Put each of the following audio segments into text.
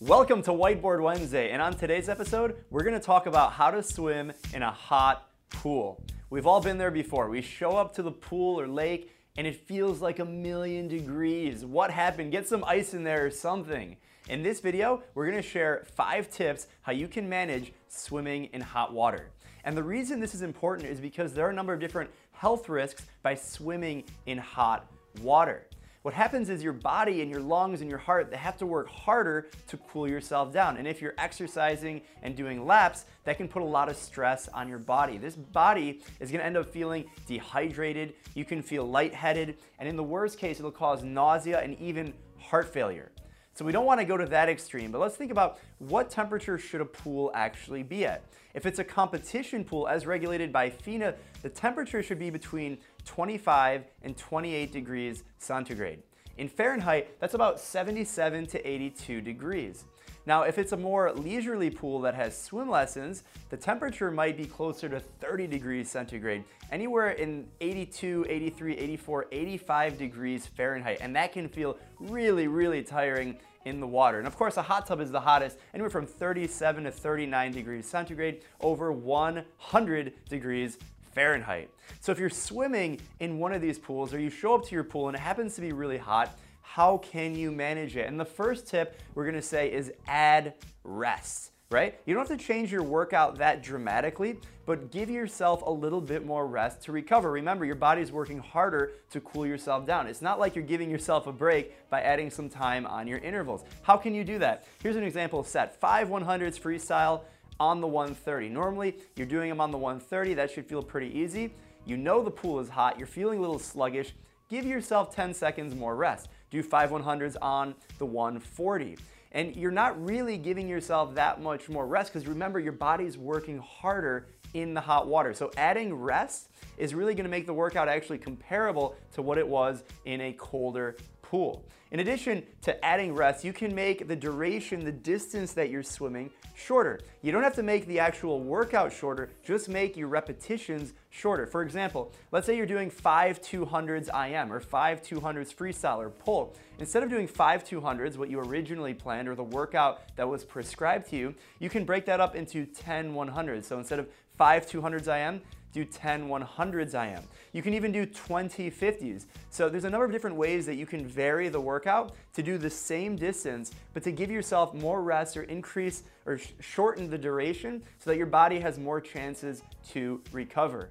Welcome to Whiteboard Wednesday, and on today's episode, we're gonna talk about how to swim in a hot pool. We've all been there before. We show up to the pool or lake, and it feels like a million degrees. What happened? Get some ice in there or something. In this video, we're gonna share five tips how you can manage swimming in hot water. And the reason this is important is because there are a number of different health risks by swimming in hot water. What happens is your body and your lungs and your heart, they have to work harder to cool yourself down. And if you're exercising and doing laps, that can put a lot of stress on your body. This body is gonna end up feeling dehydrated, you can feel lightheaded, and in the worst case, it'll cause nausea and even heart failure. So we don't want to go to that extreme, but let's think about what temperature should a pool actually be at. If it's a competition pool as regulated by FINA, the temperature should be between 25 and 28 degrees centigrade. In Fahrenheit, that's about 77 to 82 degrees. Now, if it's a more leisurely pool that has swim lessons, the temperature might be closer to 30 degrees centigrade, anywhere in 82, 83, 84, 85 degrees Fahrenheit. And that can feel really, really tiring in the water. And of course, a hot tub is the hottest, anywhere from 37 to 39 degrees centigrade, over 100 degrees Fahrenheit. So if you're swimming in one of these pools or you show up to your pool and it happens to be really hot, how can you manage it? And the first tip we're gonna say is add rest right? You don't have to change your workout that dramatically, but give yourself a little bit more rest to recover. Remember, your body's working harder to cool yourself down. It's not like you're giving yourself a break by adding some time on your intervals. How can you do that? Here's an example set. Five 100s freestyle on the 130. Normally, you're doing them on the 130. That should feel pretty easy. You know the pool is hot. You're feeling a little sluggish. Give yourself 10 seconds more rest. Do five 100s on the 140. And you're not really giving yourself that much more rest because remember, your body's working harder in the hot water. So adding rest is really gonna make the workout actually comparable to what it was in a colder pool. In addition to adding rest, you can make the duration, the distance that you're swimming shorter. You don't have to make the actual workout shorter, just make your repetitions shorter. For example, let's say you're doing five 200s IM or five 200s freestyle or pull. Instead of doing five 200s, what you originally planned or the workout that was prescribed to you, you can break that up into 10 100s. So instead of five 200s IM, do 10 100s IM. You can even do 20 50s. So there's a number of different ways that you can vary the workout to do the same distance, but to give yourself more rest or increase or sh shorten the duration so that your body has more chances to recover.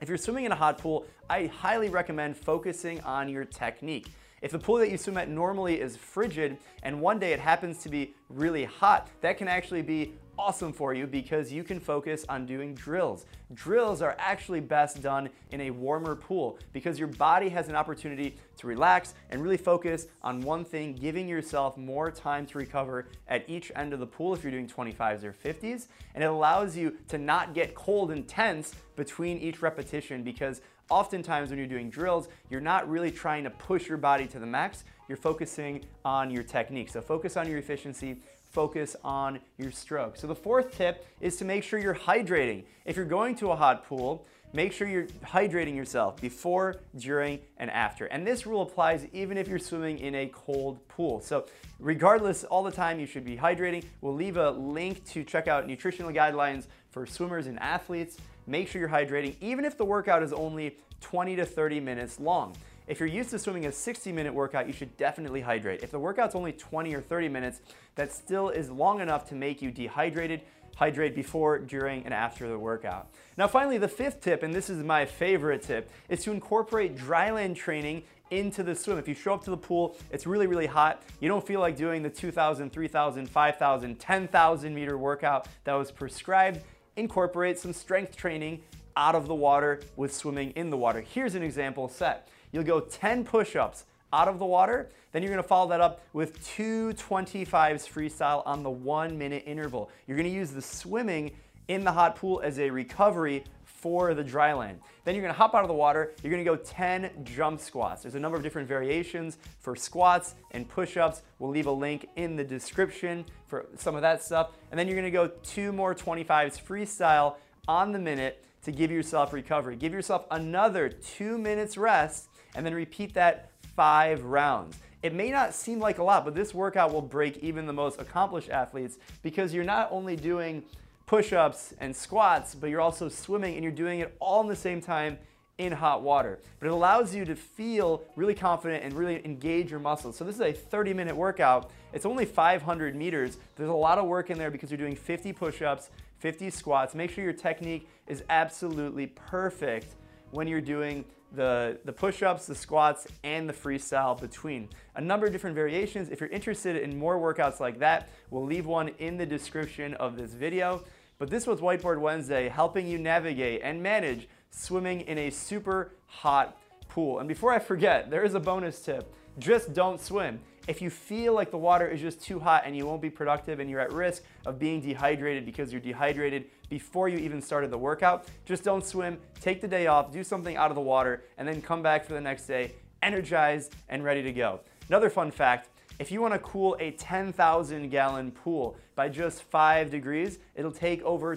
If you're swimming in a hot pool, I highly recommend focusing on your technique. If the pool that you swim at normally is frigid and one day it happens to be really hot, that can actually be awesome for you because you can focus on doing drills. Drills are actually best done in a warmer pool because your body has an opportunity to relax and really focus on one thing, giving yourself more time to recover at each end of the pool if you're doing 25s or 50s. And it allows you to not get cold and tense between each repetition because oftentimes when you're doing drills, you're not really trying to push your body to the max, you're focusing on your technique. So focus on your efficiency, focus on your stroke. So the fourth tip is to make sure you're hydrating. If you're going to a hot pool, make sure you're hydrating yourself before, during, and after. And this rule applies even if you're swimming in a cold pool. So regardless, all the time you should be hydrating. We'll leave a link to check out nutritional guidelines for swimmers and athletes. Make sure you're hydrating, even if the workout is only 20 to 30 minutes long. If you're used to swimming a 60 minute workout, you should definitely hydrate. If the workout's only 20 or 30 minutes, that still is long enough to make you dehydrated. Hydrate before, during, and after the workout. Now finally, the fifth tip, and this is my favorite tip, is to incorporate dryland training into the swim. If you show up to the pool, it's really, really hot, you don't feel like doing the 2,000, 3,000, 5,000, 10,000 meter workout that was prescribed, incorporate some strength training out of the water with swimming in the water. Here's an example set. You'll go 10 push-ups out of the water, then you're gonna follow that up with two 25s freestyle on the one minute interval. You're gonna use the swimming in the hot pool as a recovery for the dry land. Then you're gonna hop out of the water, you're gonna go 10 jump squats. There's a number of different variations for squats and push-ups. We'll leave a link in the description for some of that stuff. And then you're gonna go two more 25s freestyle on the minute to give yourself recovery. Give yourself another two minutes rest and then repeat that five rounds. It may not seem like a lot, but this workout will break even the most accomplished athletes because you're not only doing push-ups and squats, but you're also swimming and you're doing it all in the same time in hot water. But it allows you to feel really confident and really engage your muscles. So this is a 30 minute workout. It's only 500 meters. There's a lot of work in there because you're doing 50 push-ups, 50 squats. Make sure your technique is absolutely perfect when you're doing the, the push-ups, the squats, and the freestyle between. A number of different variations. If you're interested in more workouts like that, we'll leave one in the description of this video. But this was Whiteboard Wednesday, helping you navigate and manage swimming in a super hot pool. And before I forget, there is a bonus tip. Just don't swim. If you feel like the water is just too hot and you won't be productive and you're at risk of being dehydrated because you're dehydrated before you even started the workout, just don't swim, take the day off, do something out of the water, and then come back for the next day energized and ready to go. Another fun fact, if you want to cool a 10,000 gallon pool by just 5 degrees, it'll take over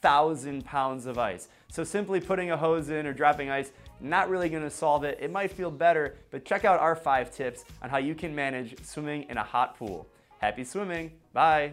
2,000 pounds of ice. So simply putting a hose in or dropping ice, not really gonna solve it. It might feel better, but check out our five tips on how you can manage swimming in a hot pool. Happy swimming, bye.